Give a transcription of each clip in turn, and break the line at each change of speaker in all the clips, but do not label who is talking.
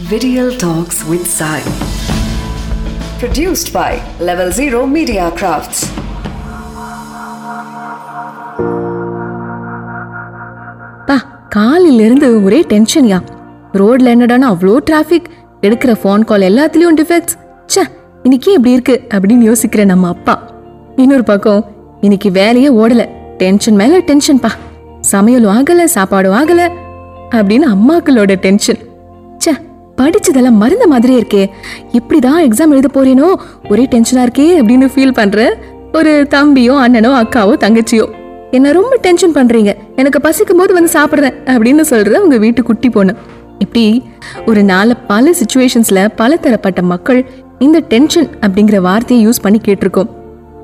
Video Talks with Sai. Produced by Level Zero Media Crafts.
பா காலையில இருந்து ஒரே டென்ஷன்யா ரோட்ல என்னடானா அவ்வளோ டிராஃபிக் எடுக்கிற ஃபோன் கால் எல்லாத்துலயும் டிஃபெக்ட்ஸ் சே இன்னைக்கு இப்படி இருக்கு? அப்படின்னு யோசிக்கிற நம்ம அப்பா. இன்னொரு பக்கம் இன்னைக்கு வேலையே ஓடல. டென்ஷன் மேல டென்ஷன் பா. சமையலும் ஆகல சாப்பாடும் ஆகல. அப்படின்னு அம்மாக்களோட டென்ஷன் ச்சே படிச்சதெல்லாம் மறந்த மாதிரியே இருக்கே. எப்படிதான் எக்ஸாம் எழுத போறேனோ? ஒரே டென்ஷனா இருக்கே அப்படின்னு ஃபீல் பண்ற ஒரு தம்பியோ அண்ணனோ அக்காவோ தங்கச்சியோ. என்ன ரொம்ப டென்ஷன் பண்றீங்க? எனக்கு பசிக்கும் போது வந்து சாப்பிடுறேன் அப்படின்னு சொல்ற உங்க வீட்டு குட்டி பொண்ணு. இப்படி ஒரு நாள பல சுச்சுவேஷன்ஸ்ல பல தரப்பட்ட மக்கள் இந்த டென்ஷன் அப்படிங்கிற வார்த்தையை யூஸ் பண்ணி கேட்டிருக்கோம்.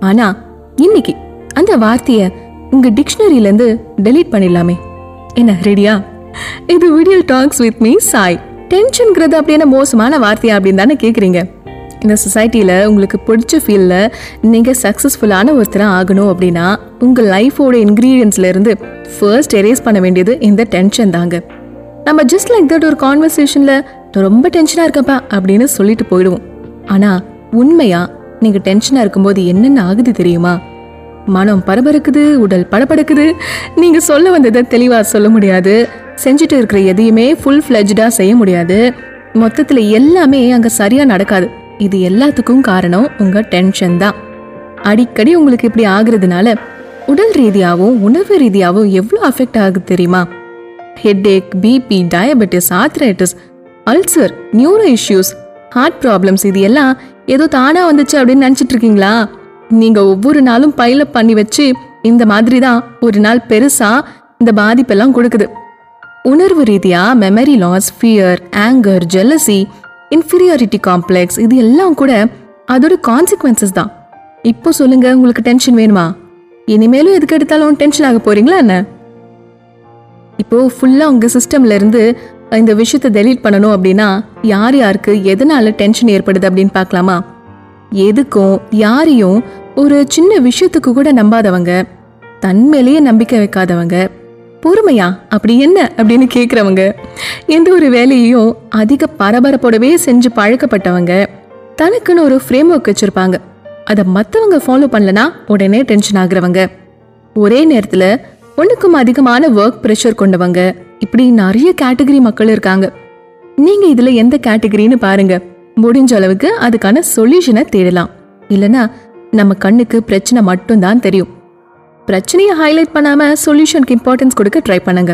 ஆனா இன்னைக்கு அந்த வார்த்தைய உங்க டிக்ஷனரியில இருந்து டெலீட் பண்ணிடலாமே. என்ன ரெடியா இது video talks with me Sai டென்ஷனுங்கிறது அப்படி மோசமான வார்த்தையா அப்படின்னு தானே கேட்குறீங்க இந்த சொசைட்டியில் உங்களுக்கு பிடிச்ச ஃபீல்டில் நீங்கள் சக்ஸஸ்ஃபுல்லான ஒருத்தராக ஆகணும் அப்படின்னா உங்கள் லைஃபோட இன்க்ரீடியன்ஸ்லேருந்து ஃபர்ஸ்ட் எரேஸ் பண்ண வேண்டியது இந்த டென்ஷன் தாங்க. நம்ம ஜஸ்ட் லைக் தட் ஒரு கான்வர்சேஷனில் ரொம்ப டென்ஷனாக இருக்கப்பா அப்படின்னு சொல்லிட்டு போயிடுவோம். ஆனால் உண்மையாக நீங்கள் டென்ஷனாக இருக்கும்போது என்னென்ன ஆகுது தெரியுமா? மனம் பரபரக்குது உடல் படபடக்குது. நீங்கள் சொல்ல வந்ததை தெளிவாக சொல்ல முடியாது. செஞ்சுட்டு இருக்கிற எதையுமே ஃபுல் ஃப்ளெஜ்டாக செய்ய முடியாது. மொத்தத்தில் எல்லாமே அங்கே சரியாக நடக்காது. இது எல்லாத்துக்கும் காரணம் உங்கள் டென்ஷன் தான். அடிக்கடி உங்களுக்கு இப்படி ஆகுறதுனால உடல் ரீதியாகவும் உணவு ரீதியாகவும் எவ்வளோ அஃபெக்ட் ஆகுது தெரியுமா? Headache B P diabetes arthritis ulcer neuro issues heart problems இது எல்லாம் ஏதோ தானாக வந்துச்சு அப்படின்னு நினச்சிட்டு இருக்கீங்களா? நீங்கள் ஒவ்வொரு நாளும் பைலப் பண்ணி வச்சு இந்த மாதிரி தான் ஒரு நாள் பெருசாக இந்த பாதிப்பெல்லாம் கொடுக்குது. உணர்வு ரீதியாக memory loss fear anger jealousy inferiority complex இது எல்லாம் கூட அதோட கான்சிக்வன்சஸ் தான். இப்போ சொல்லுங்க உங்களுக்கு டென்ஷன் வேணுமா? இனிமேலும் எதுக்கு எடுத்தாலும் டென்ஷன் ஆக போறீங்களா என்ன? இப்போ ஃபுல்லாக உங்கள் சிஸ்டம்ல இருந்து இந்த விஷயத்தை டெலீட் பண்ணணும் அப்படின்னா யார் யாருக்கு எதனால டென்ஷன் ஏற்படுது அப்படின்னு பார்க்கலாமா? எதுக்கும் யாரையும் ஒரு சின்ன விஷயத்துக்கு கூட நம்பாதவங்க தன்மேலேயே நம்பிக்கை வைக்காதவங்க பொறுமையா? அப்படி என்ன? அப்படின்னு கேட்குறவங்க எந்த ஒரு வேலையையும் அதிக பரபரப்போடவே செஞ்சு பழக்கப்பட்டவங்க தனக்குன்னு ஒரு ஃப்ரேம் ஒர்க் வச்சுருப்பாங்க. அதை மற்றவங்க ஃபாலோ பண்ணலனா உடனே டென்ஷன் ஆகுறவங்க. ஒரே நேரத்தில் ஒன்றுக்கும் அதிகமான ஒர்க் ப்ரெஷர் கொண்டவங்க. இப்படி நிறைய கேட்டகரி மக்கள் இருக்காங்க. நீங்கள் இதில் எந்த கேட்டகரின்னு பாருங்க. முடிஞ்ச அளவுக்கு அதுக்கான சொல்யூஷனை தேடலாம். இல்லைனா நம்ம கண்ணுக்கு பிரச்சனை மட்டும்தான் தெரியும். பிரச்சனையை ஹைலைட் பண்ணாமல் சொல்யூஷனுக்கு இம்பார்ட்டன்ஸ் கொடுக்க ட்ரை பண்ணுங்க.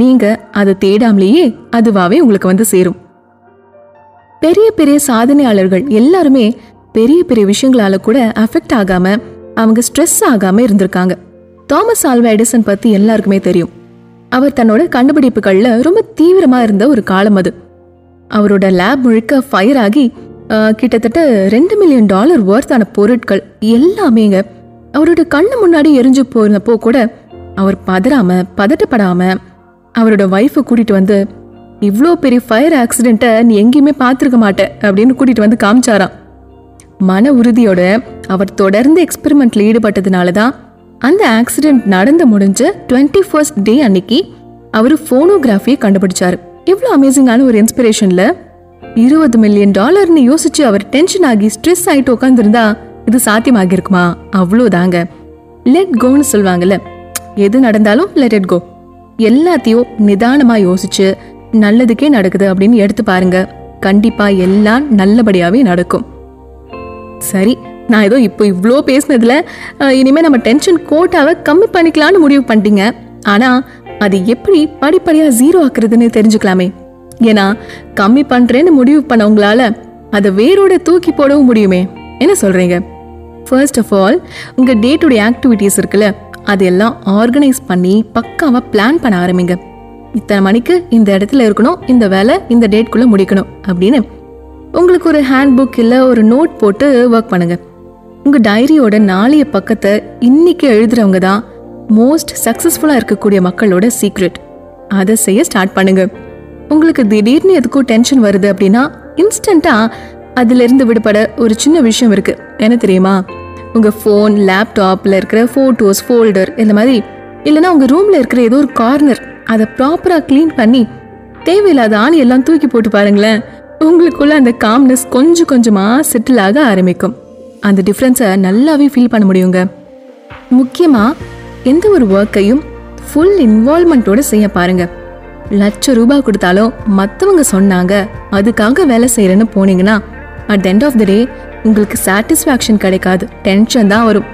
நீங்கள் அதை தேடாமலேயே அதுவாகவே உங்களுக்கு வந்து சேரும். பெரிய பெரிய சாதனையாளர்கள் எல்லாருமே பெரிய பெரிய விஷயங்களால கூட அஃபெக்ட் ஆகாமல் அவங்க ஸ்ட்ரெஸ் ஆகாமல் இருந்திருக்காங்க. தாமஸ் ஆல்வா எடிசன் பற்றி எல்லாருக்குமே தெரியும். அவர் தன்னோட கண்டுபிடிப்புகளில் ரொம்ப தீவிரமாக இருந்த ஒரு காலம் அது. அவரோட லேப் முழுக்க ஃபயர் ஆகி கிட்டத்தட்ட ரெண்டு மில்லியன் டாலர் ஒர்த்தான பொருட்கள் எல்லாமேங்க அவரோட கண்ணு முன்னாடி எரிஞ்சு போனப்போ கூட அவர் பதறாம பதட்டப்படாம அவரோட ஒய்ஃபை கூட்டிட்டு வந்து இவ்வளோ பெரிய ஃபயர் ஆக்சிடென்ட்டை நீ எங்கேயுமே பார்த்துருக்க மாட்ட அப்படின்னு கூட்டிட்டு வந்து காமிச்சாராம். மன உறுதியோட அவர் தொடர்ந்து எக்ஸ்பெரிமெண்ட்ல ஈடுபட்டதுனால தான் அந்த ஆக்சிடென்ட் நடந்து முடிஞ்ச டுவெண்ட்டி ஃபர்ஸ்ட் டே அன்னைக்கு அவர் ஃபோனோகிராஃபியை கண்டுபிடிச்சார். எவ்வளோ அமேசிங்கான ஒரு இன்ஸ்பிரேஷனில் இருபது மில்லியன் டாலர்னு யோசிச்சு அவர் டென்ஷன் ஆகி ஸ்ட்ரெஸ் ஆகிட்டு உட்காந்துருந்தா இது சாத்தியமாகிருக்குமா அவ்வளோதாங்க. லெட் கோன்னு சொல்லுவாங்கல்ல எது நடந்தாலும் லெட் இட் கோ எல்லாத்தையும் நிதானமாக யோசிச்சு நல்லதுக்கே நடக்குது அப்படின்னு எடுத்து பாருங்க. கண்டிப்பாக எல்லாம் நல்லபடியாகவே நடக்கும். சரி நான் ஏதோ இப்போ இவ்வளோ பேசினதுல இனிமேல் நம்ம டென்ஷன் கோட்டாவை கம்மி பண்ணிக்கலாம்னு முடிவு பண்ணிட்டீங்க. ஆனால் அது எப்படி படிப்படியாக ஜீரோ ஆக்குறதுன்னு தெரிஞ்சுக்கலாமே. ஏன்னா கம்மி பண்ணுறேன்னு முடிவு பண்ணவங்களால அதை வேரோட தூக்கி போடவும் முடியுமே. என்ன சொல்கிறீங்க ஃபர்ஸ்ட் ஆஃப் ஆல் உங்கள் டே டு டே ஆக்டிவிட்டீஸ் இருக்குல்ல அதெல்லாம் ஆர்கனைஸ் பண்ணி பக்காவாக பிளான் பண்ண ஆரம்பிங்க. இத்தனை மணிக்கு இந்த இடத்துல இருக்கணும் இந்த வேலை இந்த டேட்குள்ளே முடிக்கணும் அப்படின்னு உங்களுக்கு ஒரு ஹேண்ட் புக் இல்லை ஒரு நோட் போட்டு ஒர்க் பண்ணுங்க. உங்கள் டைரியோட நாளைய பக்கத்தை இன்னைக்கு எழுதுறவங்க தான் மோஸ்ட் சக்ஸஸ்ஃபுல்லாக இருக்கக்கூடிய மக்களோட சீக்ரெட் அதை செய்ய ஸ்டார்ட் பண்ணுங்க. உங்களுக்கு திடீர்னு எதுக்கும் டென்ஷன் வருது அப்படின்னா இன்ஸ்டண்ட்டாக அதுலேருந்து விடுபட ஒரு சின்ன விஷயம் இருக்குது என்ன தெரியுமா? உங்கள் ஃபோன் லேப்டாப்பில் இருக்கிற ஃபோட்டோஸ் ஃபோல்டர் இந்த மாதிரி இல்லைன்னா உங்கள் ரூமில் இருக்கிற ஏதோ ஒரு கார்னர் அதை ப்ராப்பராக க்ளீன் பண்ணி தேவையில்லாத ஆணி எல்லாம் தூக்கி போட்டு பாருங்களேன். உங்களுக்குள்ள அந்த காம்னஸ் கொஞ்சம் கொஞ்சமாக செட்டில் ஆக ஆரம்பிக்கும். அந்த டிஃப்ரென்ஸை நல்லாவே ஃபீல் பண்ண முடியுங்க. முக்கியமாக எந்த ஒரு ஒர்க்கையும் ஃபுல் இன்வால்மெண்ட்டோடு செய்ய பாருங்கள் லட்ச ரூபாய் கொடுத்தாலும் மற்றவங்க சொன்னாங்க அதுக்காக வேலை செய்கிறேன்னு போனீங்கன்னா at end of the day உங்களுக்கு சாட்டிஸ்ஃபேக்ஷன் கிடைக்காது. டென்ஷன் தான் வரும்.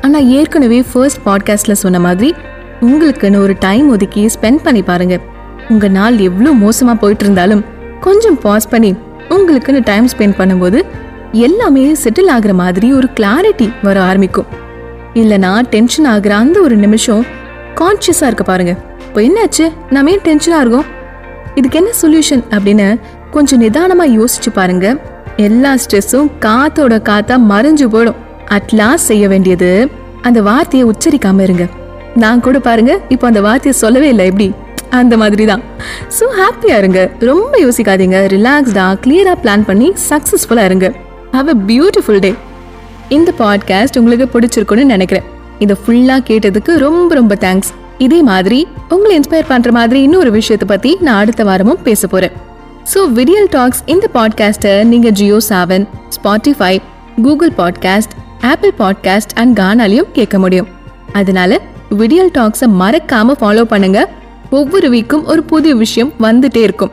ஆனால் ஏற்கனவே ஃபர்ஸ்ட் பாட்காஸ்ட்ல சொன்ன மாதிரி உங்களுக்குன்னு ஒரு டைம் ஒதுக்கி ஸ்பெண்ட் பண்ணி பாருங்க. உங்க நாள் எவ்வளோ மோசமா போயிட்டு இருந்தாலும் கொஞ்சம் பாஸ் பண்ணி உங்களுக்குன்னு டைம் ஸ்பெண்ட் பண்ணும்போது எல்லாமே செட்டில் ஆகுற மாதிரி ஒரு கிளாரிட்டி வர ஆரம்பிக்கும். இல்லனா டென்ஷன் ஆகுற அந்த ஒரு நிமிஷம் கான்ஷியஸா இருக்க பாருங்க. இப்போ என்னாச்சு? நாம ஏன் டென்ஷனா இருக்கோம்? இதுக்கு என்ன சொல்யூஷன் அப்படின்னு கொஞ்சம் நிதானமா யோசிச்சு பாருங்க. எல்லா ஸ்ட்ரெஸ்ஸும் காத்தோட காத்தா மறைஞ்சு போயிடும். அட்லாஸ் செய்ய வேண்டியது அந்த வார்த்தையை உச்சரிக்காம இருங்க. நான் கூட பாருங்க இப்போ அந்த வார்த்தையை சொல்லவே இல்லை எப்படி? அந்த மாதிரி தான் ஸோ ஹாப்பியா இருங்க. ரொம்ப யோசிக்காதீங்க. ரிலாக்ஸ்டா கிளியரா பிளான் பண்ணி சக்சஸ்ஃபுல்லா இருங்க. ஹாவ் அ பியூட்டிஃபுல் டே இந்த பாட்காஸ்ட் உங்களுக்கு பிடிச்சிருக்கும்னு நினைக்கிறேன். இதை ஃபுல்லா கேட்டதுக்கு ரொம்ப ரொம்ப தேங்க்ஸ் இதே மாதிரி உங்களை இன்ஸ்பயர் பண்ற மாதிரி இன்னொரு விஷயத்தை பத்தி நான் அடுத்த வாரமும் பேச போறேன். ஸோ விடியல் டாக்ஸ் இந்த பாட்காஸ்ட்டை நீங்கள் Jio Saavn Spotify Google podcast Apple podcast and கானாலையும் கேட்க முடியும் அதனால விடியல் டாக்ஸை மறக்காம ஃபாலோ பண்ணுங்க ஒவ்வொரு வீக்கும் ஒரு புதிய விஷயம் வந்துட்டே இருக்கும்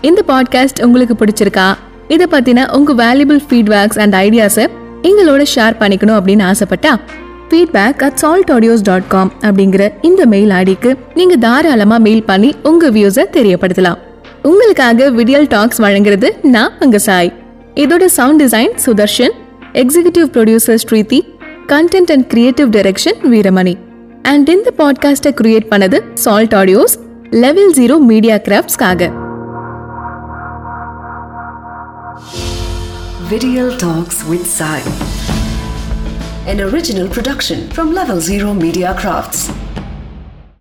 இந்த பாட்காஸ்ட் உங்களுக்கு பிடிச்சிருக்கா இதை பற்றின உங்கள் வேல்யூபிள் ஃபீட்பேக்ஸ் அண்ட் ஐடியாஸை எங்களோட ஷேர் பண்ணிக்கணும் அப்படின்னு ஆசைப்பட்டா feedback at salt audios dot com அப்படிங்கிற இந்த மெயில் ஐடிக்கு நீங்கள் தாராளமாக மெயில் பண்ணி உங்கள் வியூஸை தெரியப்படுத்தலாம் உங்களுக்காக விடியல் டாக்ஸ் வழங்குறது நான் உங்க சாய் இதோட sound design Sudarshan executive producer Sridhi content and creative direction Veeramani and இந்த பாட்காஸ்ட்டை கிரியேட் பண்ணது salt audios level zero media கிராஃப்ட்ஸ்க்காக
Video Talks with Sai. An original production from Level Zero Media Crafts.